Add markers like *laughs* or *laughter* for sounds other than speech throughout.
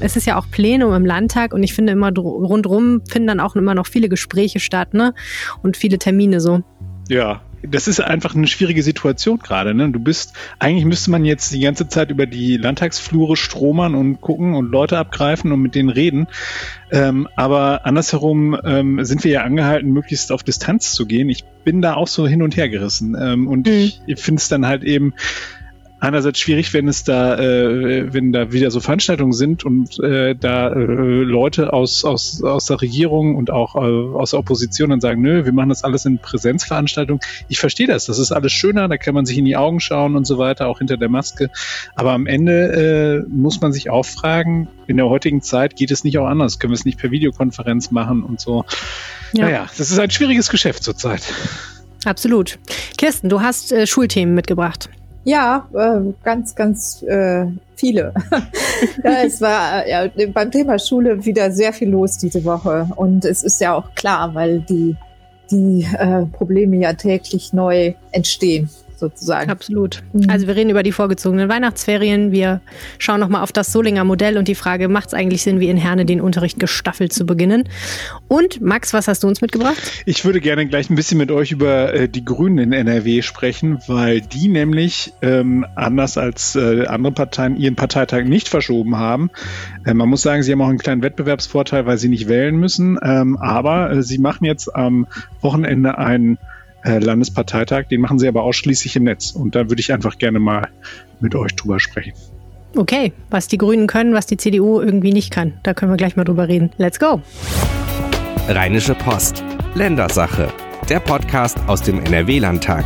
es ist ja auch Plenum im Landtag und ich finde immer rundrum finden dann auch immer noch viele Gespräche statt, ne? Und viele Termine so. Ja, das ist einfach eine schwierige Situation gerade. Ne? Du bist, eigentlich müsste man jetzt die ganze Zeit über die Landtagsflure stromern und gucken und Leute abgreifen und mit denen reden. Ähm, aber andersherum ähm, sind wir ja angehalten, möglichst auf Distanz zu gehen. Ich bin da auch so hin und her gerissen. Ähm, und mhm. ich finde es dann halt eben einerseits schwierig, wenn es da, äh, wenn da wieder so Veranstaltungen sind und äh, da äh, Leute aus, aus, aus der Regierung und auch äh, aus der Opposition dann sagen, nö, wir machen das alles in Präsenzveranstaltungen. Ich verstehe das, das ist alles schöner, da kann man sich in die Augen schauen und so weiter, auch hinter der Maske. Aber am Ende äh, muss man sich auch fragen, in der heutigen Zeit geht es nicht auch anders, können wir es nicht per Videokonferenz machen und so. Ja. Naja, das ist ein schwieriges Geschäft zurzeit. Absolut. Kirsten, du hast äh, Schulthemen mitgebracht. Ja, äh, ganz, ganz äh, viele. *laughs* ja, es war ja, beim Thema Schule wieder sehr viel los diese Woche. Und es ist ja auch klar, weil die, die äh, Probleme ja täglich neu entstehen sozusagen. Absolut. Mhm. Also wir reden über die vorgezogenen Weihnachtsferien. Wir schauen nochmal auf das Solinger Modell und die Frage, macht es eigentlich Sinn, wie in Herne den Unterricht gestaffelt zu beginnen? Und Max, was hast du uns mitgebracht? Ich würde gerne gleich ein bisschen mit euch über äh, die Grünen in NRW sprechen, weil die nämlich ähm, anders als äh, andere Parteien ihren Parteitag nicht verschoben haben. Äh, man muss sagen, sie haben auch einen kleinen Wettbewerbsvorteil, weil sie nicht wählen müssen. Ähm, aber äh, sie machen jetzt am Wochenende einen äh, Landesparteitag. Den machen sie aber ausschließlich im Netz. Und da würde ich einfach gerne mal mit euch drüber sprechen. Okay, was die Grünen können, was die CDU irgendwie nicht kann. Da können wir gleich mal drüber reden. Let's go. Rheinische Post. Ländersache. Der Podcast aus dem NRW-Landtag.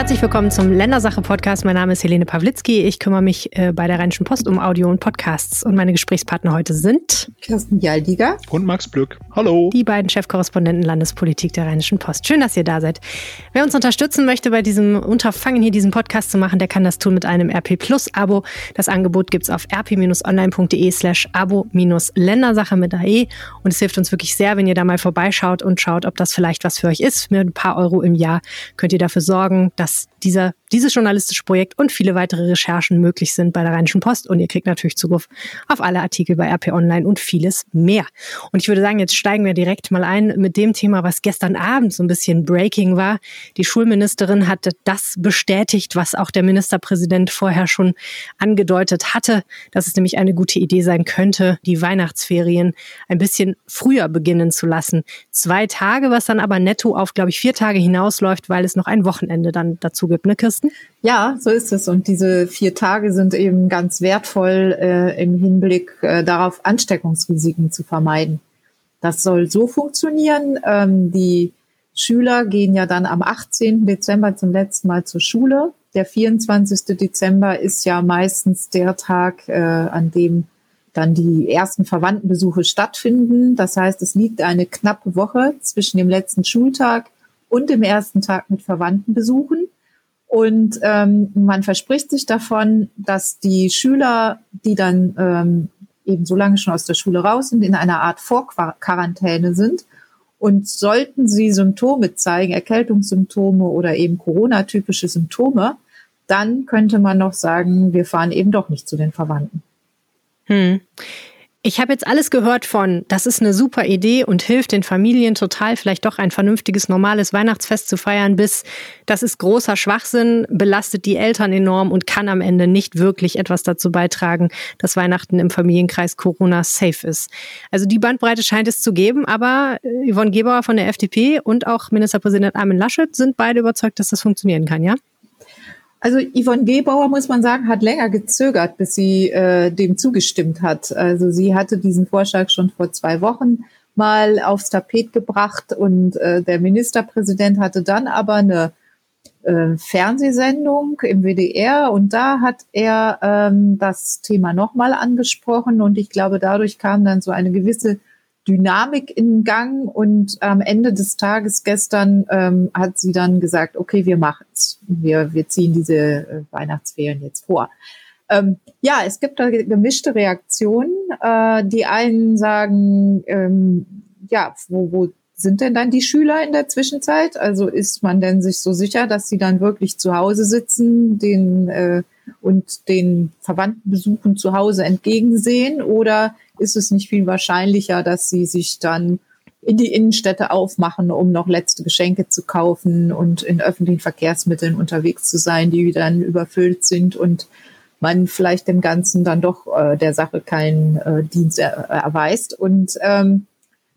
Herzlich willkommen zum Ländersache-Podcast. Mein Name ist Helene Pawlitzki. Ich kümmere mich äh, bei der Rheinischen Post um Audio und Podcasts. Und meine Gesprächspartner heute sind Kirsten Jaldiger und Max Blück. Hallo. Die beiden Chefkorrespondenten Landespolitik der Rheinischen Post. Schön, dass ihr da seid. Wer uns unterstützen möchte, bei diesem Unterfangen hier diesen Podcast zu machen, der kann das tun mit einem RP Plus Abo. Das Angebot gibt es auf rp-online.de slash abo-ländersache mit AE. Und es hilft uns wirklich sehr, wenn ihr da mal vorbeischaut und schaut, ob das vielleicht was für euch ist. Mit ein paar Euro im Jahr könnt ihr dafür sorgen, dass dass dieser, dieses journalistische Projekt und viele weitere Recherchen möglich sind bei der Rheinischen Post. Und ihr kriegt natürlich Zugriff auf alle Artikel bei RP Online und vieles mehr. Und ich würde sagen, jetzt steigen wir direkt mal ein mit dem Thema, was gestern Abend so ein bisschen Breaking war. Die Schulministerin hatte das bestätigt, was auch der Ministerpräsident vorher schon angedeutet hatte, dass es nämlich eine gute Idee sein könnte, die Weihnachtsferien ein bisschen früher beginnen zu lassen. Zwei Tage, was dann aber netto auf, glaube ich, vier Tage hinausläuft, weil es noch ein Wochenende dann dazu gibt, ne Kirsten? Ja, so ist es. Und diese vier Tage sind eben ganz wertvoll äh, im Hinblick äh, darauf, Ansteckungsrisiken zu vermeiden. Das soll so funktionieren. Ähm, die Schüler gehen ja dann am 18. Dezember zum letzten Mal zur Schule. Der 24. Dezember ist ja meistens der Tag, äh, an dem dann die ersten Verwandtenbesuche stattfinden. Das heißt, es liegt eine knappe Woche zwischen dem letzten Schultag und dem ersten Tag mit Verwandten besuchen. Und ähm, man verspricht sich davon, dass die Schüler, die dann ähm, eben so lange schon aus der Schule raus sind, in einer Art Vorquarantäne sind. Und sollten sie Symptome zeigen, Erkältungssymptome oder eben Corona-typische Symptome, dann könnte man noch sagen, wir fahren eben doch nicht zu den Verwandten. Hm. Ich habe jetzt alles gehört von, das ist eine super Idee und hilft den Familien total, vielleicht doch ein vernünftiges, normales Weihnachtsfest zu feiern, bis das ist großer Schwachsinn, belastet die Eltern enorm und kann am Ende nicht wirklich etwas dazu beitragen, dass Weihnachten im Familienkreis Corona safe ist. Also die Bandbreite scheint es zu geben, aber Yvonne Gebauer von der FDP und auch Ministerpräsident Armin Laschet sind beide überzeugt, dass das funktionieren kann, ja? Also Yvonne Gebauer, muss man sagen, hat länger gezögert, bis sie äh, dem zugestimmt hat. Also sie hatte diesen Vorschlag schon vor zwei Wochen mal aufs Tapet gebracht und äh, der Ministerpräsident hatte dann aber eine äh, Fernsehsendung im WDR und da hat er ähm, das Thema nochmal angesprochen und ich glaube, dadurch kam dann so eine gewisse Dynamik in Gang und am Ende des Tages gestern ähm, hat sie dann gesagt, okay, wir machen's. Wir, wir ziehen diese äh, Weihnachtsferien jetzt vor. Ähm, ja, es gibt da gemischte Reaktionen. Äh, die einen sagen, ähm, ja, wo, wo sind denn dann die Schüler in der Zwischenzeit? Also ist man denn sich so sicher, dass sie dann wirklich zu Hause sitzen, den äh, und den Verwandtenbesuchen zu Hause entgegensehen? Oder ist es nicht viel wahrscheinlicher, dass sie sich dann in die Innenstädte aufmachen, um noch letzte Geschenke zu kaufen und in öffentlichen Verkehrsmitteln unterwegs zu sein, die dann überfüllt sind und man vielleicht dem Ganzen dann doch äh, der Sache keinen äh, Dienst er, erweist. Und ähm,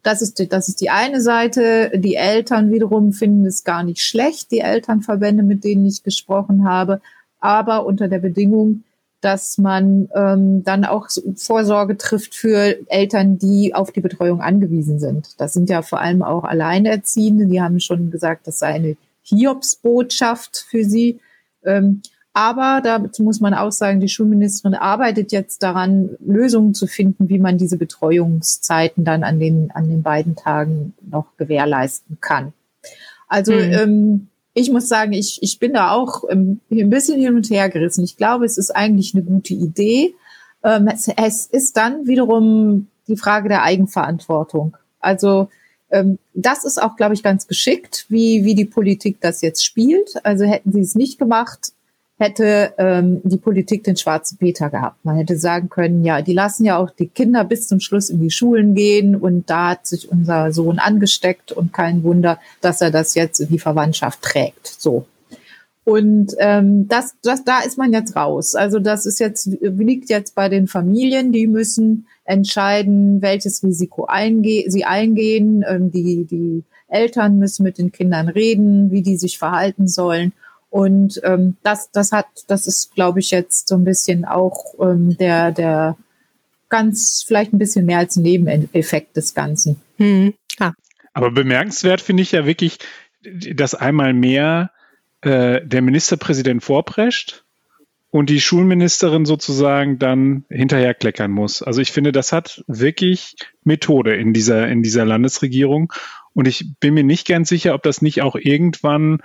das ist, die, das ist die eine Seite. Die Eltern wiederum finden es gar nicht schlecht, die Elternverbände, mit denen ich gesprochen habe, aber unter der Bedingung, dass man ähm, dann auch Vorsorge trifft für Eltern, die auf die Betreuung angewiesen sind. Das sind ja vor allem auch Alleinerziehende, die haben schon gesagt, das sei eine Hiobsbotschaft für sie. Ähm, aber dazu muss man auch sagen, die Schulministerin arbeitet jetzt daran, Lösungen zu finden, wie man diese Betreuungszeiten dann an den, an den beiden Tagen noch gewährleisten kann. Also mhm. ähm, ich muss sagen, ich, ich bin da auch ähm, ein bisschen hin und her gerissen. Ich glaube, es ist eigentlich eine gute Idee. Ähm, es, es ist dann wiederum die Frage der Eigenverantwortung. Also ähm, das ist auch, glaube ich, ganz geschickt, wie, wie die Politik das jetzt spielt. Also hätten sie es nicht gemacht, hätte ähm, die Politik den schwarzen Peter gehabt. Man hätte sagen können, ja, die lassen ja auch die Kinder bis zum Schluss in die Schulen gehen und da hat sich unser Sohn angesteckt und kein Wunder, dass er das jetzt in die Verwandtschaft trägt. So. Und ähm, das, das, da ist man jetzt raus. Also das ist jetzt liegt jetzt bei den Familien, die müssen entscheiden, welches Risiko einge sie eingehen. Ähm, die, die Eltern müssen mit den Kindern reden, wie die sich verhalten sollen. Und ähm, das, das hat, das ist, glaube ich, jetzt so ein bisschen auch ähm, der, der ganz, vielleicht ein bisschen mehr als ein Nebeneffekt des Ganzen. Hm. Ah. Aber bemerkenswert finde ich ja wirklich, dass einmal mehr äh, der Ministerpräsident vorprescht und die Schulministerin sozusagen dann hinterher kleckern muss. Also ich finde, das hat wirklich Methode in dieser, in dieser Landesregierung. Und ich bin mir nicht ganz sicher, ob das nicht auch irgendwann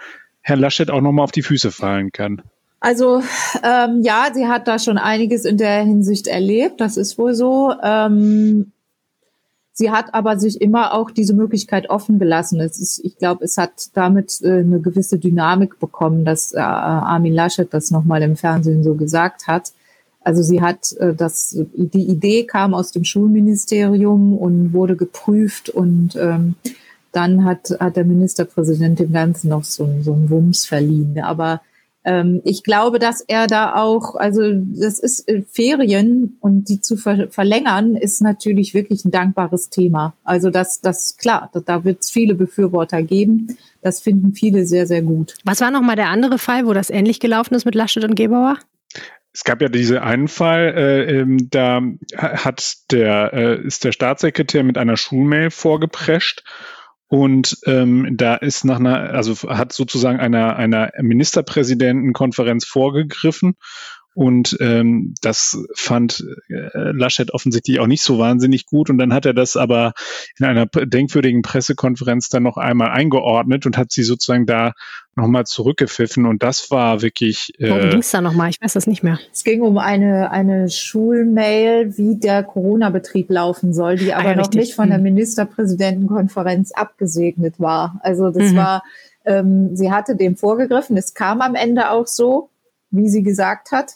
Herr Laschet auch nochmal auf die Füße fallen kann. Also ähm, ja, sie hat da schon einiges in der Hinsicht erlebt, das ist wohl so. Ähm, sie hat aber sich immer auch diese Möglichkeit offen gelassen. Ist, ich glaube, es hat damit äh, eine gewisse Dynamik bekommen, dass äh, Armin Laschet das nochmal im Fernsehen so gesagt hat. Also sie hat äh, das, die Idee kam aus dem Schulministerium und wurde geprüft und ähm, dann hat, hat der Ministerpräsident dem Ganzen noch so, so einen Wumms verliehen. Aber ähm, ich glaube, dass er da auch, also das ist äh, Ferien und die zu ver verlängern, ist natürlich wirklich ein dankbares Thema. Also das, das klar, da, da wird es viele Befürworter geben. Das finden viele sehr, sehr gut. Was war nochmal der andere Fall, wo das ähnlich gelaufen ist mit Laschet und Gebauer? Es gab ja diese einen Fall, äh, ähm, da hat der, äh, ist der Staatssekretär mit einer Schulmail vorgeprescht und ähm, da ist nach einer, also hat sozusagen einer, einer Ministerpräsidentenkonferenz vorgegriffen und ähm, das fand äh, Laschet offensichtlich auch nicht so wahnsinnig gut. Und dann hat er das aber in einer denkwürdigen Pressekonferenz dann noch einmal eingeordnet und hat sie sozusagen da nochmal zurückgepfiffen. Und das war wirklich. Äh, Worum ging es da nochmal? Ich weiß das nicht mehr. Es ging um eine, eine Schulmail, wie der Corona-Betrieb laufen soll, die aber ah, ja, noch richtig. nicht von der mhm. Ministerpräsidentenkonferenz abgesegnet war. Also das mhm. war, ähm, sie hatte dem vorgegriffen. Es kam am Ende auch so, wie sie gesagt hat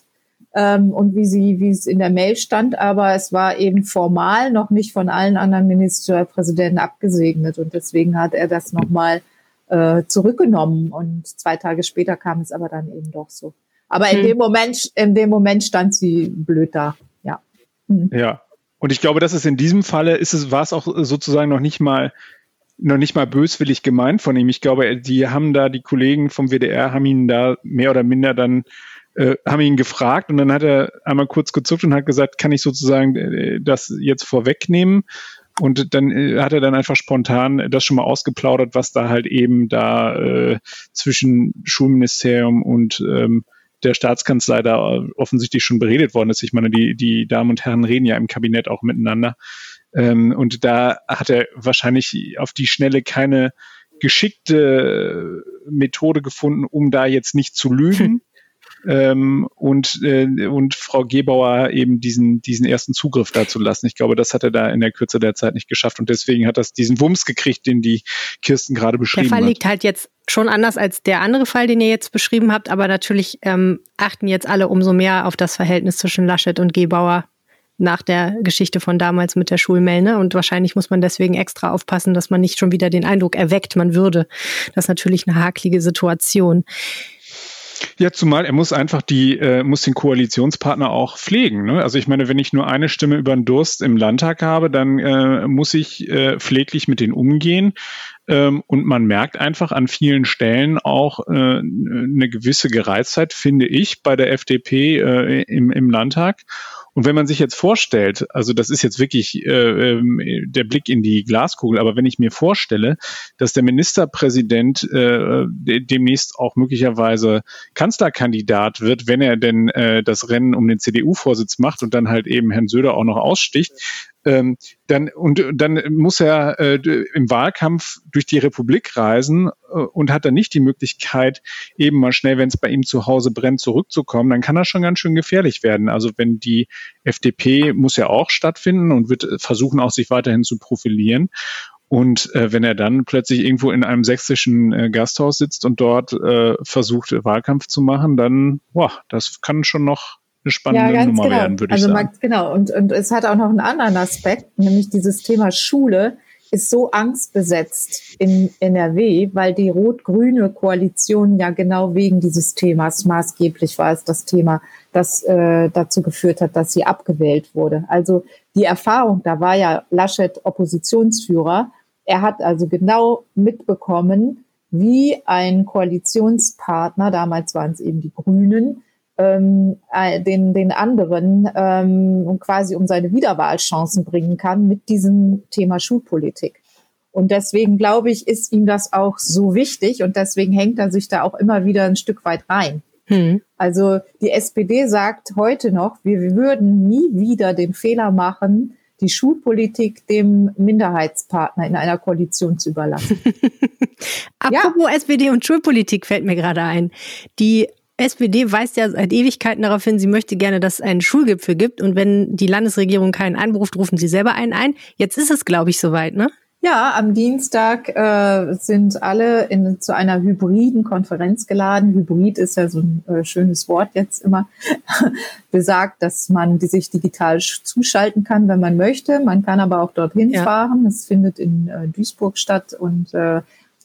ähm, und wie sie, wie es in der Mail stand, aber es war eben formal noch nicht von allen anderen Ministerpräsidenten abgesegnet und deswegen hat er das nochmal äh, zurückgenommen und zwei Tage später kam es aber dann eben doch so. Aber in hm. dem Moment, in dem Moment stand sie blöd da, ja. Hm. Ja. Und ich glaube, dass es in diesem Falle ist es, war es auch sozusagen noch nicht mal noch nicht mal böswillig gemeint von ihm. Ich glaube, die haben da, die Kollegen vom WDR haben ihn da mehr oder minder dann äh, haben ihn gefragt und dann hat er einmal kurz gezuckt und hat gesagt, kann ich sozusagen äh, das jetzt vorwegnehmen? Und dann äh, hat er dann einfach spontan das schon mal ausgeplaudert, was da halt eben da äh, zwischen Schulministerium und ähm, der Staatskanzlei da offensichtlich schon beredet worden ist. Ich meine, die, die Damen und Herren reden ja im Kabinett auch miteinander. Ähm, und da hat er wahrscheinlich auf die Schnelle keine geschickte Methode gefunden, um da jetzt nicht zu lügen. *laughs* ähm, und, äh, und Frau Gebauer eben diesen, diesen ersten Zugriff dazu lassen. Ich glaube, das hat er da in der Kürze der Zeit nicht geschafft und deswegen hat das diesen Wumms gekriegt, den die Kirsten gerade beschrieben hat. Der Fall liegt halt jetzt schon anders als der andere Fall, den ihr jetzt beschrieben habt, aber natürlich ähm, achten jetzt alle umso mehr auf das Verhältnis zwischen Laschet und Gebauer nach der Geschichte von damals mit der Schulmelne. Und wahrscheinlich muss man deswegen extra aufpassen, dass man nicht schon wieder den Eindruck erweckt, man würde. Das ist natürlich eine haklige Situation. Ja, zumal er muss einfach die, äh, muss den Koalitionspartner auch pflegen. Ne? Also ich meine, wenn ich nur eine Stimme über den Durst im Landtag habe, dann äh, muss ich äh, pfleglich mit denen umgehen. Ähm, und man merkt einfach an vielen Stellen auch äh, eine gewisse Gereiztheit, finde ich, bei der FDP äh, im, im Landtag. Und wenn man sich jetzt vorstellt, also das ist jetzt wirklich äh, äh, der Blick in die Glaskugel, aber wenn ich mir vorstelle, dass der Ministerpräsident äh, demnächst auch möglicherweise Kanzlerkandidat wird, wenn er denn äh, das Rennen um den CDU-Vorsitz macht und dann halt eben Herrn Söder auch noch aussticht, ähm, dann und dann muss er äh, im Wahlkampf durch die Republik reisen äh, und hat dann nicht die Möglichkeit, eben mal schnell, wenn es bei ihm zu Hause brennt, zurückzukommen, dann kann das schon ganz schön gefährlich werden. Also wenn die FDP muss ja auch stattfinden und wird versuchen auch sich weiterhin zu profilieren. Und äh, wenn er dann plötzlich irgendwo in einem sächsischen äh, Gasthaus sitzt und dort äh, versucht, Wahlkampf zu machen, dann, boah, das kann schon noch eine spannende ja, Nummer genau. werden, würde also ich sagen. Genau, und, und es hat auch noch einen anderen Aspekt, nämlich dieses Thema Schule ist so angstbesetzt in NRW, weil die rot-grüne Koalition ja genau wegen dieses Themas maßgeblich war es das Thema, das äh, dazu geführt hat, dass sie abgewählt wurde. Also die Erfahrung, da war ja Laschet Oppositionsführer. Er hat also genau mitbekommen, wie ein Koalitionspartner, damals waren es eben die Grünen, ähm, äh, den, den anderen ähm, quasi um seine Wiederwahlchancen bringen kann mit diesem Thema Schulpolitik. Und deswegen glaube ich, ist ihm das auch so wichtig und deswegen hängt er sich da auch immer wieder ein Stück weit rein. Hm. Also die SPD sagt heute noch, wir würden nie wieder den Fehler machen, die Schulpolitik dem Minderheitspartner in einer Koalition zu überlassen. *laughs* Apropos ja. SPD und Schulpolitik fällt mir gerade ein. Die SPD weist ja seit Ewigkeiten darauf hin, sie möchte gerne, dass es einen Schulgipfel gibt. Und wenn die Landesregierung keinen anberuft, rufen sie selber einen ein. Jetzt ist es, glaube ich, soweit, ne? Ja, am Dienstag äh, sind alle in, zu einer hybriden Konferenz geladen. Hybrid ist ja so ein äh, schönes Wort jetzt immer. *laughs* Besagt, dass man die sich digital zuschalten kann, wenn man möchte. Man kann aber auch dorthin ja. fahren. Es findet in äh, Duisburg statt und äh,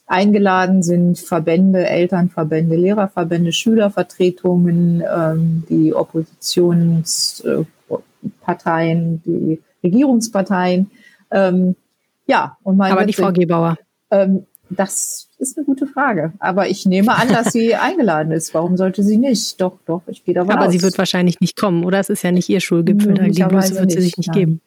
Eingeladen sind Verbände, Elternverbände, Lehrerverbände, Schülervertretungen, ähm, die Oppositionsparteien, die Regierungsparteien. Ähm, ja, und man Aber nicht Frau Gebauer. Ähm, das ist eine gute Frage. Aber ich nehme an, dass sie *laughs* eingeladen ist. Warum sollte sie nicht? Doch, doch, ich gehe davon Aber aus. sie wird wahrscheinlich nicht kommen, oder? Es ist ja nicht ihr Schulgipfel. Die Blöße wird sie sich nicht nein. geben.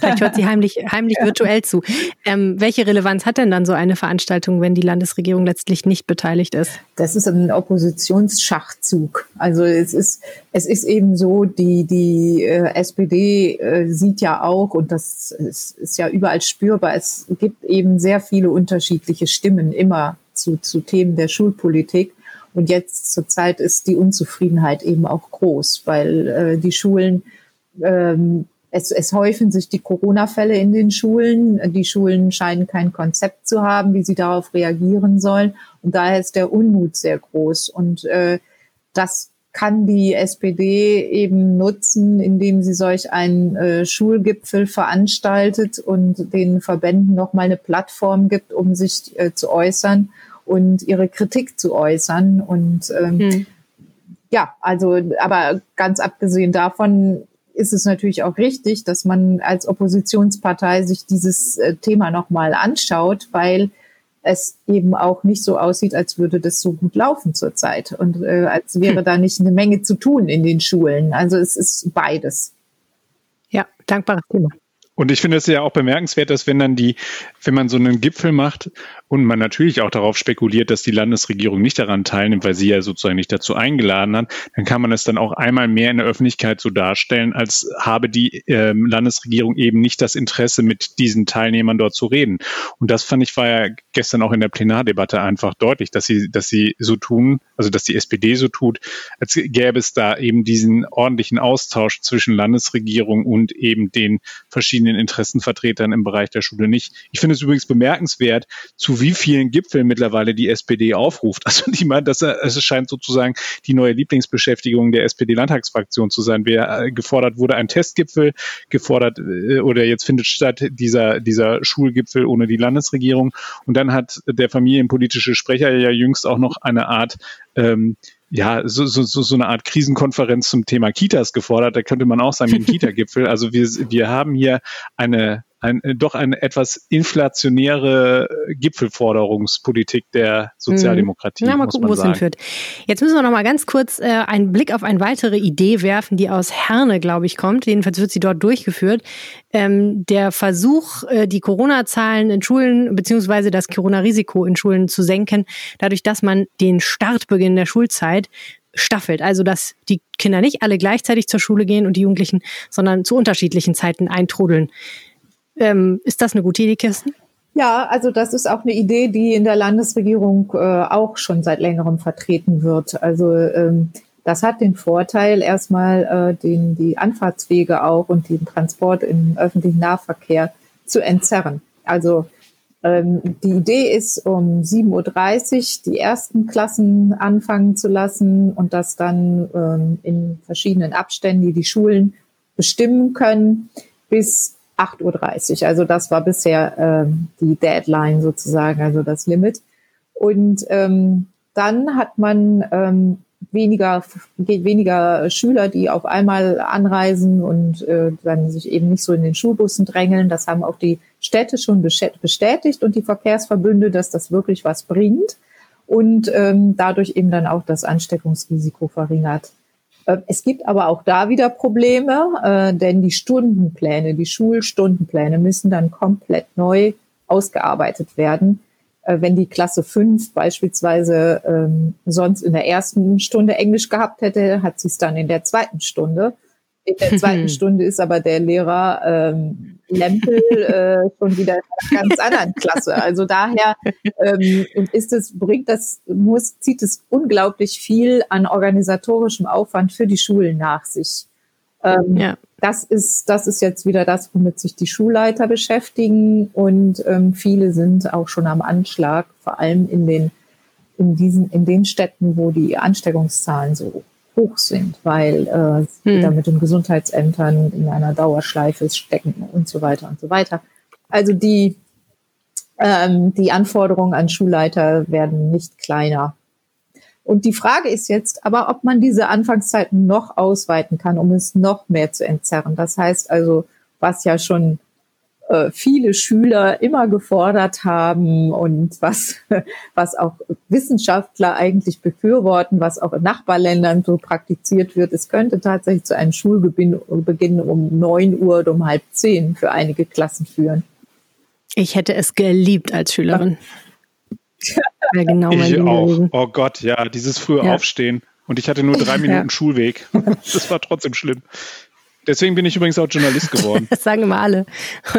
Vielleicht hört sie heimlich, heimlich *laughs* virtuell zu. Ähm, welche Relevanz hat denn dann so eine Veranstaltung, wenn die Landesregierung letztlich nicht beteiligt ist? Das ist ein Oppositionsschachzug. Also es ist, es ist eben so, die, die äh, SPD äh, sieht ja auch, und das ist, ist ja überall spürbar, es gibt eben sehr viele unterschiedliche Stimmen immer zu, zu Themen der Schulpolitik. Und jetzt zurzeit ist die Unzufriedenheit eben auch groß, weil äh, die Schulen, ähm, es, es häufen sich die Corona-Fälle in den Schulen. Die Schulen scheinen kein Konzept zu haben, wie sie darauf reagieren sollen. Und daher ist der Unmut sehr groß. Und äh, das kann die SPD eben nutzen, indem sie solch einen äh, Schulgipfel veranstaltet und den Verbänden nochmal eine Plattform gibt, um sich äh, zu äußern und ihre Kritik zu äußern. Und ähm, hm. ja, also, aber ganz abgesehen davon ist es natürlich auch richtig, dass man als Oppositionspartei sich dieses äh, Thema nochmal anschaut, weil es eben auch nicht so aussieht, als würde das so gut laufen zurzeit und äh, als wäre hm. da nicht eine Menge zu tun in den Schulen. Also es ist beides. Ja, dankbares Thema. Und ich finde es ja auch bemerkenswert, dass wenn dann die, wenn man so einen Gipfel macht und man natürlich auch darauf spekuliert, dass die Landesregierung nicht daran teilnimmt, weil sie ja sozusagen nicht dazu eingeladen hat, dann kann man es dann auch einmal mehr in der Öffentlichkeit so darstellen, als habe die ähm, Landesregierung eben nicht das Interesse, mit diesen Teilnehmern dort zu reden. Und das fand ich war ja gestern auch in der Plenardebatte einfach deutlich, dass sie, dass sie so tun, also dass die SPD so tut, als gäbe es da eben diesen ordentlichen Austausch zwischen Landesregierung und eben den verschiedenen Interessenvertretern im Bereich der Schule nicht. Ich finde es übrigens bemerkenswert, zu wie vielen Gipfeln mittlerweile die SPD aufruft. Also die meint, dass es scheint sozusagen die neue Lieblingsbeschäftigung der SPD-Landtagsfraktion zu sein. Wer äh, gefordert wurde, ein Testgipfel, gefordert äh, oder jetzt findet statt dieser, dieser Schulgipfel ohne die Landesregierung. Und dann hat der familienpolitische Sprecher ja jüngst auch noch eine Art ähm, ja, so, so, so eine Art Krisenkonferenz zum Thema Kitas gefordert. Da könnte man auch sagen, ein *laughs* Kita-Gipfel. Also wir, wir haben hier eine ein, äh, doch eine etwas inflationäre Gipfelforderungspolitik der Sozialdemokratie. Na, mal gucken, wo es hinführt. Jetzt müssen wir noch mal ganz kurz äh, einen Blick auf eine weitere Idee werfen, die aus Herne, glaube ich, kommt. Jedenfalls wird sie dort durchgeführt. Ähm, der Versuch, äh, die Corona-Zahlen in Schulen beziehungsweise das Corona-Risiko in Schulen zu senken, dadurch, dass man den Startbeginn der Schulzeit staffelt. Also, dass die Kinder nicht alle gleichzeitig zur Schule gehen und die Jugendlichen, sondern zu unterschiedlichen Zeiten eintrudeln. Ähm, ist das eine gute Idee, Kirsten? Ja, also das ist auch eine Idee, die in der Landesregierung äh, auch schon seit längerem vertreten wird. Also ähm, das hat den Vorteil, erstmal äh, den, die Anfahrtswege auch und den Transport im öffentlichen Nahverkehr zu entzerren. Also ähm, die Idee ist, um 7.30 Uhr die ersten Klassen anfangen zu lassen und das dann ähm, in verschiedenen Abständen, die die Schulen bestimmen können, bis 8.30 Uhr. Also das war bisher ähm, die Deadline sozusagen, also das Limit. Und ähm, dann hat man ähm, weniger, weniger Schüler, die auf einmal anreisen und äh, dann sich eben nicht so in den Schulbussen drängeln. Das haben auch die Städte schon bestätigt und die Verkehrsverbünde, dass das wirklich was bringt und ähm, dadurch eben dann auch das Ansteckungsrisiko verringert. Äh, es gibt aber auch da wieder Probleme, äh, denn die Stundenpläne, die Schulstundenpläne müssen dann komplett neu ausgearbeitet werden. Äh, wenn die Klasse 5 beispielsweise ähm, sonst in der ersten Stunde Englisch gehabt hätte, hat sie es dann in der zweiten Stunde. In der *laughs* zweiten Stunde ist aber der Lehrer ähm, Lempel äh, schon wieder in einer ganz anderen Klasse. Also daher ähm, ist es, bringt das, muss, zieht es unglaublich viel an organisatorischem Aufwand für die Schulen nach sich. Ähm, ja. Das ist, das ist jetzt wieder das, womit sich die Schulleiter beschäftigen und ähm, viele sind auch schon am Anschlag, vor allem in den, in diesen, in den Städten, wo die Ansteckungszahlen so hoch sind, weil äh, hm. da mit den Gesundheitsämtern in einer Dauerschleife stecken und so weiter und so weiter. Also die, ähm, die Anforderungen an Schulleiter werden nicht kleiner. Und die Frage ist jetzt aber, ob man diese Anfangszeiten noch ausweiten kann, um es noch mehr zu entzerren. Das heißt also, was ja schon äh, viele Schüler immer gefordert haben und was, *laughs* was auch Wissenschaftler eigentlich befürworten, was auch in Nachbarländern so praktiziert wird. Es könnte tatsächlich zu einem Schulbeginn um neun Uhr oder um halb zehn für einige Klassen führen. Ich hätte es geliebt als Schülerin. *laughs* Ja, genau ich auch. Oh Gott, ja, dieses frühe ja. Aufstehen. Und ich hatte nur drei *laughs* Minuten ja. Schulweg. Das war trotzdem schlimm. Deswegen bin ich übrigens auch Journalist geworden. *laughs* Das sagen immer alle.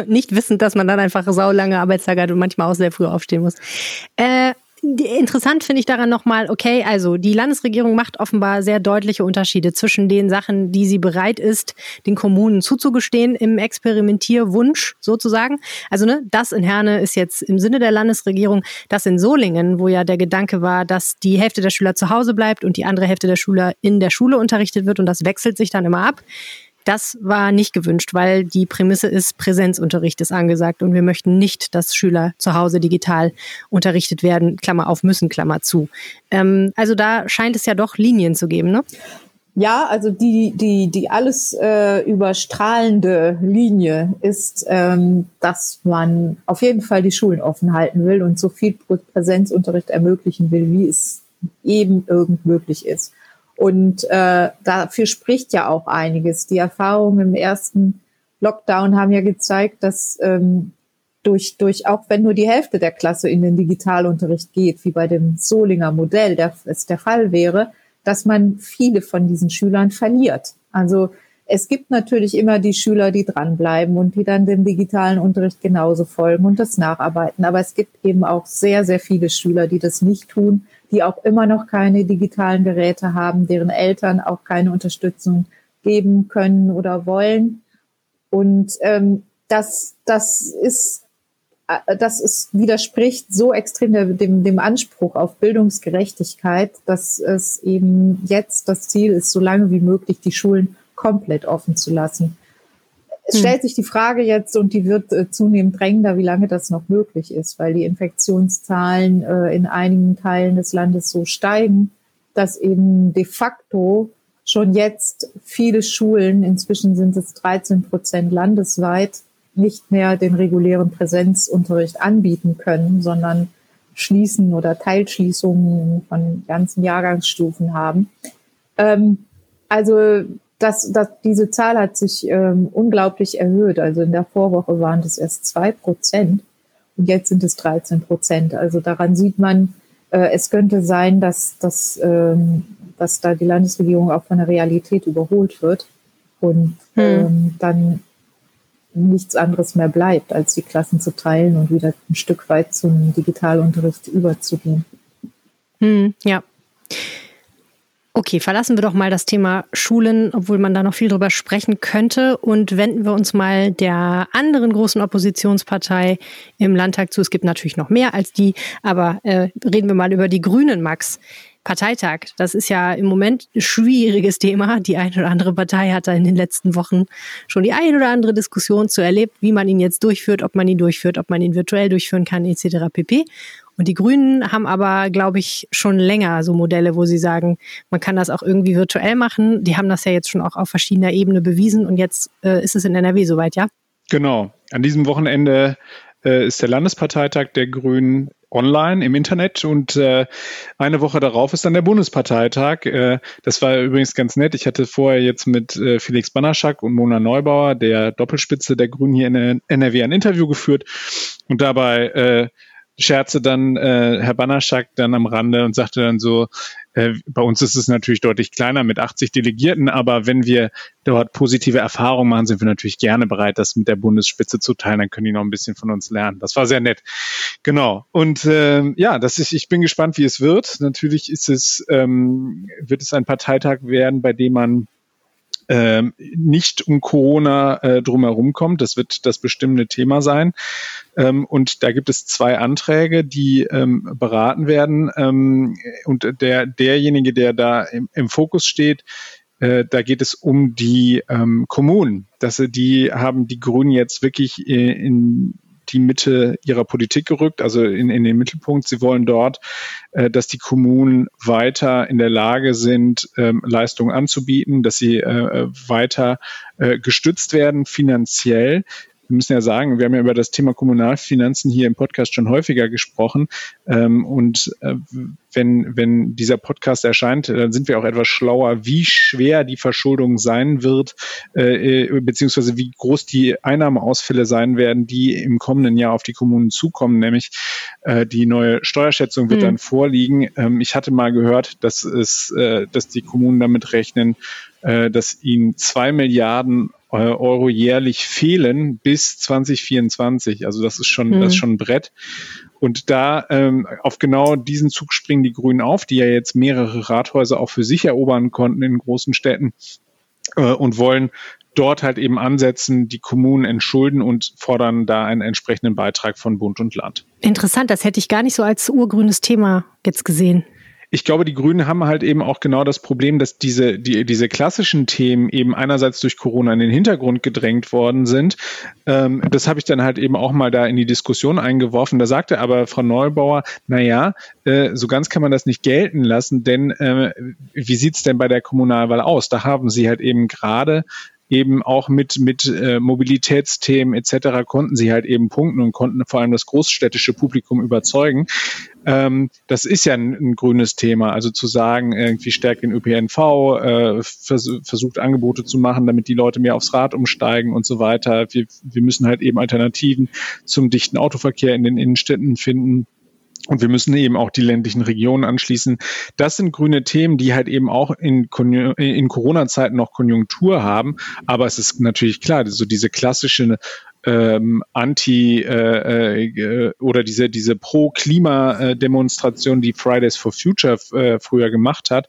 Nicht wissend, dass man dann einfach saulange Arbeitstage hat und manchmal auch sehr früh aufstehen muss. Äh, interessant finde ich daran nochmal, okay, also die Landesregierung macht offenbar sehr deutliche Unterschiede zwischen den Sachen, die sie bereit ist, den Kommunen zuzugestehen im Experimentierwunsch sozusagen. Also ne, das in Herne ist jetzt im Sinne der Landesregierung, das in Solingen, wo ja der Gedanke war, dass die Hälfte der Schüler zu Hause bleibt und die andere Hälfte der Schüler in der Schule unterrichtet wird und das wechselt sich dann immer ab. Das war nicht gewünscht, weil die Prämisse ist, Präsenzunterricht ist angesagt und wir möchten nicht, dass Schüler zu Hause digital unterrichtet werden, Klammer auf müssen, Klammer zu. Ähm, also da scheint es ja doch Linien zu geben, ne? Ja, also die, die, die alles äh, überstrahlende Linie ist, ähm, dass man auf jeden Fall die Schulen offen halten will und so viel Präsenzunterricht ermöglichen will, wie es eben irgend möglich ist. Und äh, dafür spricht ja auch einiges. Die Erfahrung im ersten Lockdown haben ja gezeigt, dass ähm, durch, durch, auch wenn nur die Hälfte der Klasse in den Digitalunterricht geht, wie bei dem Solinger Modell der, es der Fall wäre, dass man viele von diesen Schülern verliert. Also es gibt natürlich immer die Schüler, die dranbleiben und die dann dem digitalen Unterricht genauso folgen und das nacharbeiten. Aber es gibt eben auch sehr, sehr viele Schüler, die das nicht tun, die auch immer noch keine digitalen Geräte haben, deren Eltern auch keine Unterstützung geben können oder wollen. Und ähm, das, das ist äh, das ist, widerspricht so extrem dem, dem Anspruch auf Bildungsgerechtigkeit, dass es eben jetzt das Ziel ist, so lange wie möglich die Schulen komplett offen zu lassen. Es hm. stellt sich die Frage jetzt und die wird äh, zunehmend drängender, wie lange das noch möglich ist, weil die Infektionszahlen äh, in einigen Teilen des Landes so steigen, dass eben de facto schon jetzt viele Schulen, inzwischen sind es 13 Prozent landesweit, nicht mehr den regulären Präsenzunterricht anbieten können, sondern schließen oder Teilschließungen von ganzen Jahrgangsstufen haben. Ähm, also das, das, diese Zahl hat sich ähm, unglaublich erhöht. Also in der Vorwoche waren das erst zwei Prozent und jetzt sind es 13 Prozent. Also daran sieht man, äh, es könnte sein, dass, dass, ähm, dass da die Landesregierung auch von der Realität überholt wird und hm. ähm, dann nichts anderes mehr bleibt, als die Klassen zu teilen und wieder ein Stück weit zum Digitalunterricht überzugehen. Hm, ja. Okay, verlassen wir doch mal das Thema Schulen, obwohl man da noch viel drüber sprechen könnte und wenden wir uns mal der anderen großen Oppositionspartei im Landtag zu. Es gibt natürlich noch mehr als die, aber äh, reden wir mal über die Grünen, Max. Parteitag, das ist ja im Moment ein schwieriges Thema. Die eine oder andere Partei hat da in den letzten Wochen schon die eine oder andere Diskussion zu erlebt, wie man ihn jetzt durchführt, ob man ihn durchführt, ob man ihn virtuell durchführen kann, etc. pp. Und die Grünen haben aber, glaube ich, schon länger so Modelle, wo sie sagen, man kann das auch irgendwie virtuell machen. Die haben das ja jetzt schon auch auf verschiedener Ebene bewiesen und jetzt äh, ist es in NRW soweit, ja? Genau. An diesem Wochenende äh, ist der Landesparteitag der Grünen online im Internet und äh, eine Woche darauf ist dann der Bundesparteitag. Äh, das war übrigens ganz nett. Ich hatte vorher jetzt mit äh, Felix Banaschak und Mona Neubauer, der Doppelspitze der Grünen hier in NRW, ein Interview geführt und dabei äh, scherze dann äh, Herr Banaschak dann am Rande und sagte dann so, äh, bei uns ist es natürlich deutlich kleiner mit 80 Delegierten, aber wenn wir dort positive Erfahrungen machen, sind wir natürlich gerne bereit, das mit der Bundesspitze zu teilen. Dann können die noch ein bisschen von uns lernen. Das war sehr nett. Genau. Und äh, ja, das ist, ich bin gespannt, wie es wird. Natürlich ist es, ähm, wird es ein Parteitag werden, bei dem man ähm, nicht um Corona äh, drumherum kommt. Das wird das bestimmende Thema sein. Ähm, und da gibt es zwei Anträge, die ähm, beraten werden. Ähm, und der, derjenige, der da im, im Fokus steht, äh, da geht es um die ähm, Kommunen. Dass, die haben die Grünen jetzt wirklich äh, in die Mitte ihrer Politik gerückt, also in, in den Mittelpunkt. Sie wollen dort, äh, dass die Kommunen weiter in der Lage sind, ähm, Leistungen anzubieten, dass sie äh, weiter äh, gestützt werden finanziell wir müssen ja sagen, wir haben ja über das Thema Kommunalfinanzen hier im Podcast schon häufiger gesprochen. Ähm, und äh, wenn, wenn dieser Podcast erscheint, dann sind wir auch etwas schlauer, wie schwer die Verschuldung sein wird, äh, äh, beziehungsweise wie groß die Einnahmeausfälle sein werden, die im kommenden Jahr auf die Kommunen zukommen. Nämlich äh, die neue Steuerschätzung wird mhm. dann vorliegen. Ähm, ich hatte mal gehört, dass es, äh, dass die Kommunen damit rechnen, äh, dass ihnen zwei Milliarden Euro jährlich fehlen bis 2024. Also das ist schon, mhm. das ist schon ein Brett. Und da ähm, auf genau diesen Zug springen die Grünen auf, die ja jetzt mehrere Rathäuser auch für sich erobern konnten in großen Städten äh, und wollen dort halt eben ansetzen, die Kommunen entschulden und fordern da einen entsprechenden Beitrag von Bund und Land. Interessant, das hätte ich gar nicht so als urgrünes Thema jetzt gesehen ich glaube, die Grünen haben halt eben auch genau das Problem, dass diese, die, diese klassischen Themen eben einerseits durch Corona in den Hintergrund gedrängt worden sind. Ähm, das habe ich dann halt eben auch mal da in die Diskussion eingeworfen. Da sagte aber Frau Neubauer, na ja, äh, so ganz kann man das nicht gelten lassen, denn äh, wie sieht's denn bei der Kommunalwahl aus? Da haben sie halt eben gerade eben auch mit, mit äh, Mobilitätsthemen etc. konnten sie halt eben punkten und konnten vor allem das großstädtische Publikum überzeugen. Ähm, das ist ja ein, ein, grünes Thema. Also zu sagen, irgendwie stärkt den ÖPNV, äh, vers versucht Angebote zu machen, damit die Leute mehr aufs Rad umsteigen und so weiter. Wir, wir müssen halt eben Alternativen zum dichten Autoverkehr in den Innenstädten finden. Und wir müssen eben auch die ländlichen Regionen anschließen. Das sind grüne Themen, die halt eben auch in, in Corona-Zeiten noch Konjunktur haben. Aber es ist natürlich klar, so diese klassische ähm, Anti äh, äh, oder diese diese Pro-Klima-Demonstration, die Fridays for Future äh, früher gemacht hat,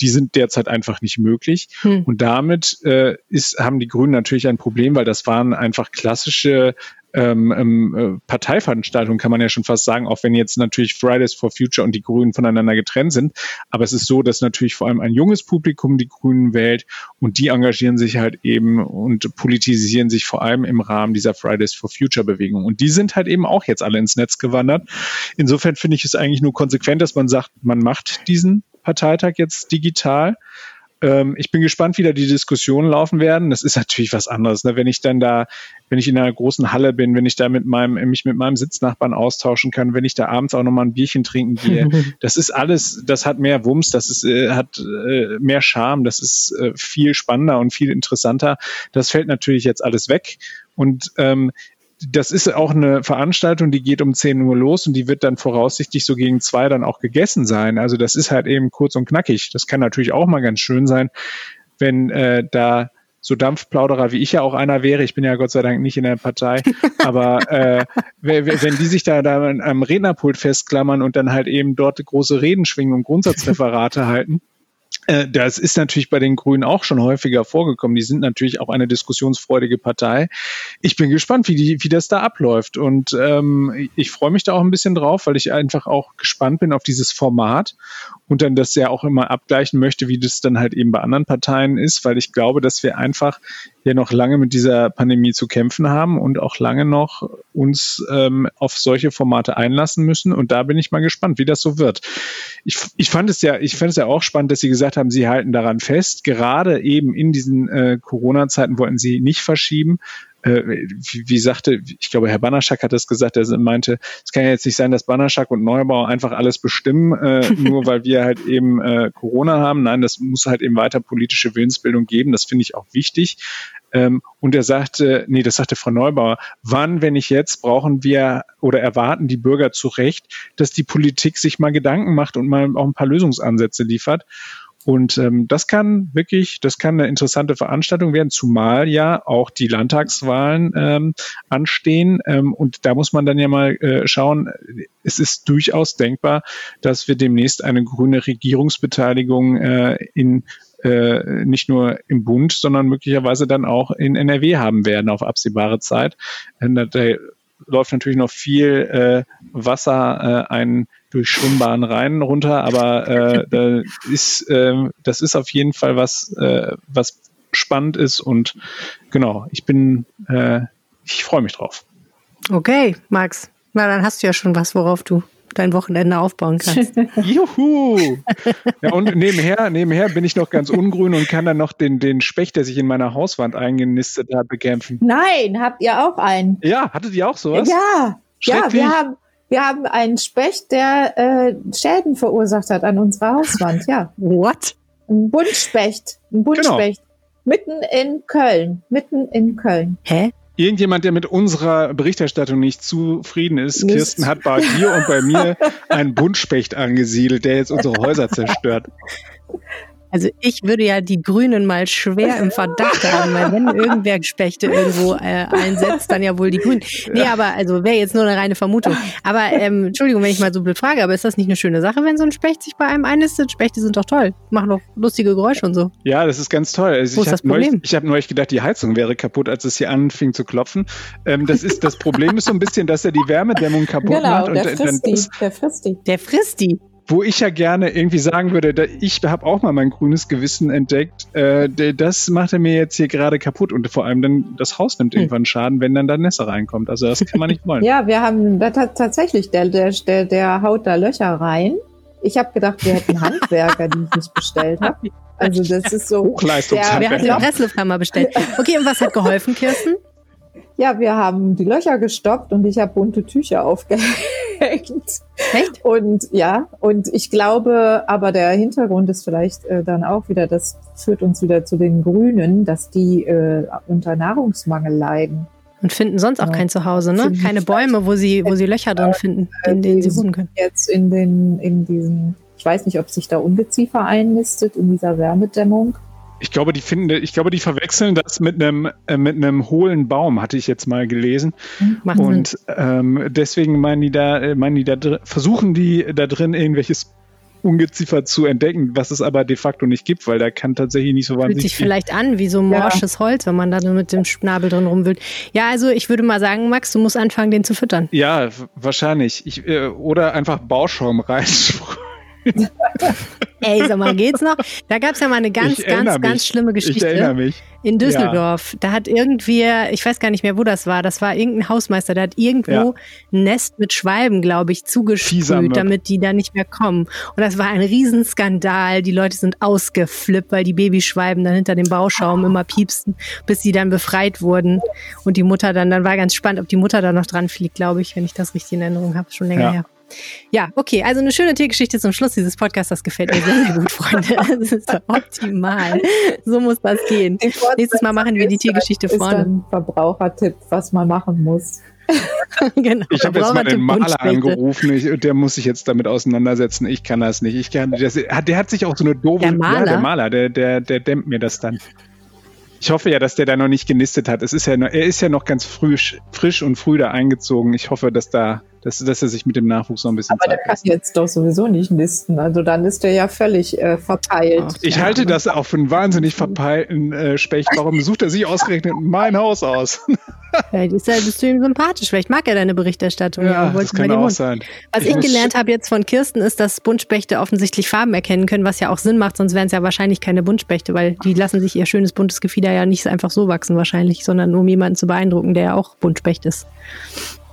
die sind derzeit einfach nicht möglich. Hm. Und damit äh, ist, haben die Grünen natürlich ein Problem, weil das waren einfach klassische ähm, ähm, äh, Parteiveranstaltung, kann man ja schon fast sagen, auch wenn jetzt natürlich Fridays for Future und die Grünen voneinander getrennt sind. Aber es ist so, dass natürlich vor allem ein junges Publikum die Grünen wählt und die engagieren sich halt eben und politisieren sich vor allem im Rahmen dieser Fridays for Future Bewegung. Und die sind halt eben auch jetzt alle ins Netz gewandert. Insofern finde ich es eigentlich nur konsequent, dass man sagt, man macht diesen Parteitag jetzt digital. Ähm, ich bin gespannt, wie da die Diskussionen laufen werden. Das ist *laughs* natürlich was anderes, ne? wenn ich dann da, wenn ich in einer großen Halle bin, wenn ich da mit meinem, mich mit meinem Sitznachbarn austauschen kann, wenn ich da abends auch nochmal ein Bierchen trinken gehe. *laughs* das ist alles, das hat mehr Wumms, das ist, äh, hat äh, mehr Charme, das ist äh, viel spannender und viel interessanter. Das fällt natürlich jetzt alles weg. Und ähm, das ist auch eine Veranstaltung, die geht um 10 Uhr los und die wird dann voraussichtlich so gegen zwei dann auch gegessen sein. Also das ist halt eben kurz und knackig. Das kann natürlich auch mal ganz schön sein, wenn äh, da so Dampfplauderer wie ich ja auch einer wäre, ich bin ja Gott sei Dank nicht in der Partei, *laughs* aber äh, wenn die sich da, da am Rednerpult festklammern und dann halt eben dort große Reden schwingen und Grundsatzreferate *laughs* halten, das ist natürlich bei den Grünen auch schon häufiger vorgekommen. Die sind natürlich auch eine diskussionsfreudige Partei. Ich bin gespannt, wie, die, wie das da abläuft. Und ähm, ich freue mich da auch ein bisschen drauf, weil ich einfach auch gespannt bin auf dieses Format und dann das ja auch immer abgleichen möchte, wie das dann halt eben bei anderen Parteien ist, weil ich glaube, dass wir einfach ja noch lange mit dieser Pandemie zu kämpfen haben und auch lange noch uns ähm, auf solche Formate einlassen müssen. Und da bin ich mal gespannt, wie das so wird. Ich, ich fand es ja, ich fand es ja auch spannend, dass Sie gesagt haben, Sie halten daran fest. Gerade eben in diesen äh, Corona-Zeiten wollten Sie nicht verschieben äh, wie, wie sagte, ich glaube, Herr Banaschak hat das gesagt, er meinte, es kann ja jetzt nicht sein, dass Banaschak und Neubau einfach alles bestimmen, äh, *laughs* nur weil wir halt eben äh, Corona haben. Nein, das muss halt eben weiter politische Willensbildung geben. Das finde ich auch wichtig. Ähm, und er sagte, nee, das sagte Frau Neubauer, wann, wenn nicht jetzt, brauchen wir oder erwarten die Bürger zu Recht, dass die Politik sich mal Gedanken macht und mal auch ein paar Lösungsansätze liefert. Und ähm, das kann wirklich, das kann eine interessante Veranstaltung werden, zumal ja auch die Landtagswahlen ähm, anstehen. Ähm, und da muss man dann ja mal äh, schauen, es ist durchaus denkbar, dass wir demnächst eine grüne Regierungsbeteiligung äh, in äh, nicht nur im Bund, sondern möglicherweise dann auch in NRW haben werden auf absehbare Zeit. Da, da läuft natürlich noch viel äh, Wasser äh, ein durch Schwimmbahnen rein runter, aber äh, *laughs* da ist, äh, das ist auf jeden Fall was, äh, was spannend ist und genau, ich bin, äh, ich freue mich drauf. Okay, Max, na dann hast du ja schon was, worauf du dein Wochenende aufbauen kannst. *laughs* Juhu! Ja, und nebenher, nebenher bin ich noch ganz ungrün und kann dann noch den, den Specht, der sich in meiner Hauswand eingenistet hat, bekämpfen. Nein, habt ihr auch einen? Ja, hattet ihr auch sowas? Ja, ja, wir haben, wir haben einen Specht, der äh, Schäden verursacht hat an unserer Hauswand, ja. What? Ein Buntspecht. Ein Buntspecht. Genau. Mitten in Köln. Mitten in Köln. Hä? Irgendjemand, der mit unserer Berichterstattung nicht zufrieden ist, Mist. Kirsten hat bei dir und bei mir *laughs* einen Buntspecht angesiedelt, der jetzt unsere Häuser zerstört. *laughs* Also ich würde ja die Grünen mal schwer im Verdacht haben, weil wenn irgendwer Spechte irgendwo äh, einsetzt, dann ja wohl die Grünen. Nee, aber also wäre jetzt nur eine reine Vermutung. Aber ähm, Entschuldigung, wenn ich mal so blöd frage, aber ist das nicht eine schöne Sache, wenn so ein Specht sich bei einem einnistet? Spechte sind doch toll, machen doch lustige Geräusche und so. Ja, das ist ganz toll. Also Wo ist das Problem? Neulich, ich habe neulich gedacht, die Heizung wäre kaputt, als es hier anfing zu klopfen. Ähm, das ist das Problem ist so ein bisschen, dass er die Wärmedämmung kaputt genau, macht. Und der frisst die. Der frisst die. Der frisst die wo ich ja gerne irgendwie sagen würde, ich habe auch mal mein grünes Gewissen entdeckt, äh, das macht er mir jetzt hier gerade kaputt und vor allem dann das Haus nimmt hm. irgendwann Schaden, wenn dann da Nässe reinkommt. Also das kann man nicht wollen. *laughs* ja, wir haben da tatsächlich, der, der, der, der haut da Löcher rein. Ich habe gedacht, wir hätten Handwerker, die ich nicht bestellt habe. Also das ist so. Hochleistungshandwerker. Wir haben den Presslufthammer bestellt. Okay, und was hat geholfen, Kirsten? Ja, wir haben die Löcher gestoppt und ich habe bunte Tücher *laughs* aufgehängt. Echt? Und ja, und ich glaube, aber der Hintergrund ist vielleicht äh, dann auch wieder, das führt uns wieder zu den Grünen, dass die äh, unter Nahrungsmangel leiden. Und finden sonst auch Ja. kein Zuhause, ne? Finden Keine Bäume, wo sie, wo sie Löcher drin finden, in denen sie wohnen können. Jetzt in den, in diesen, ich weiß nicht, ob sich da Ungeziefer einnistet in dieser Wärmedämmung. Ich glaube, die finden, ich glaube, die verwechseln das mit einem, äh, mit einem hohlen Baum, hatte ich jetzt mal gelesen. Macht Sinn. Und ähm, deswegen meinen die da, äh, meinen die da versuchen die da drin irgendwelches Ungeziefer zu entdecken, was es aber de facto nicht gibt, weil da kann tatsächlich nicht so Fühlt wahnsinnig sich viel. vielleicht an wie so morsches Holz, wenn man da dann mit dem Schnabel drin rumwühlt. Ja, also ich würde mal sagen, Max, du musst anfangen, den zu füttern. Ja, wahrscheinlich. Ich, äh, oder einfach Bauschaum *laughs* reinsprühen. *laughs* Ey, sag mal, geht's noch? Da gab's ja mal eine ganz, Ich ganz, ganz mich. schlimme Ich Geschichte. erinnere mich. In Düsseldorf, da hat irgendwie, ich weiß gar nicht mehr, wo das war, das war irgendein Hausmeister, der hat irgendwo Ja. ein Nest mit Schwalben, glaube ich, Möb. damit die da nicht mehr kommen. Und das war ein Riesenskandal. Die Leute sind ausgeflippt, weil die Babyschwalben dann hinter dem Bauschaum immer piepsten, bis sie dann befreit wurden. Und die Mutter dann, dann war ganz spannend, ob die Mutter da noch dran fliegt, glaube ich, wenn ich das richtig in Erinnerung habe, schon länger Ja. her. Ja, okay, also eine schöne Tiergeschichte zum Schluss dieses Podcasts, das gefällt mir sehr, sehr gut, Freunde. *laughs* Das ist optimal. So muss das gehen. Nächstes Mal machen wir die Tiergeschichte ist vorne. dann Verbrauchertipp, was man machen muss. *laughs* genau. Ich habe jetzt mal den Maler angerufen, ich, der muss sich jetzt damit auseinandersetzen. Ich kann das nicht. Ich kann, das, der hat sich auch so eine doofe. Der Maler? Ja, der Maler, der, der, der dämmt mir das dann. Ich hoffe ja, dass der da noch nicht genistet hat. Es ist ja noch, er ist ja noch ganz frisch, frisch und früh da eingezogen. Ich hoffe, dass da, dass, dass er sich mit dem Nachwuchs noch ein bisschen Aber der Zeit kann lässt. jetzt doch sowieso nicht nisten. Also dann ist der ja völlig äh, verpeilt. Ach, Ich Ja, halte das auch für einen wahnsinnig verpeilten äh, Specht. Warum *laughs* sucht er sich ausgerechnet mein Haus aus? Vielleicht ist er, bist du ihm sympathisch. Vielleicht mag er deine Berichterstattung. Ja, das kann auch sein. Was ich gelernt habe jetzt von Kirsten ist, dass Buntspechte offensichtlich Farben erkennen können, was ja auch Sinn macht, sonst wären es ja wahrscheinlich keine Buntspechte, weil die lassen sich ihr schönes buntes Gefieder ja nicht einfach so wachsen wahrscheinlich, sondern um jemanden zu beeindrucken, der ja auch Buntspecht ist.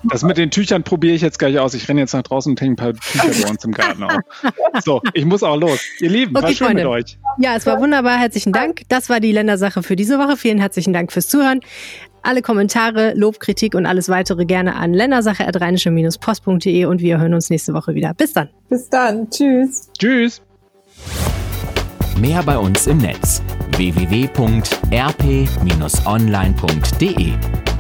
Das mit den Tüchern probiere ich jetzt gleich aus. Ich renne jetzt nach draußen und hänge ein paar Tücher bei uns im Garten auf. So, ich muss auch los. Ihr Lieben, war Okay, schön mit Freunde. euch. Ja, es war wunderbar. Herzlichen Dank. Das war die Ländersache für diese Woche. Vielen herzlichen Dank fürs Zuhören. Alle Kommentare, Lob, Kritik und alles weitere gerne an ländersache.rheinische-post.de und wir hören uns nächste Woche wieder. Bis dann. Bis dann. Tschüss. Tschüss. Mehr bei uns im Netz www.rp-online.de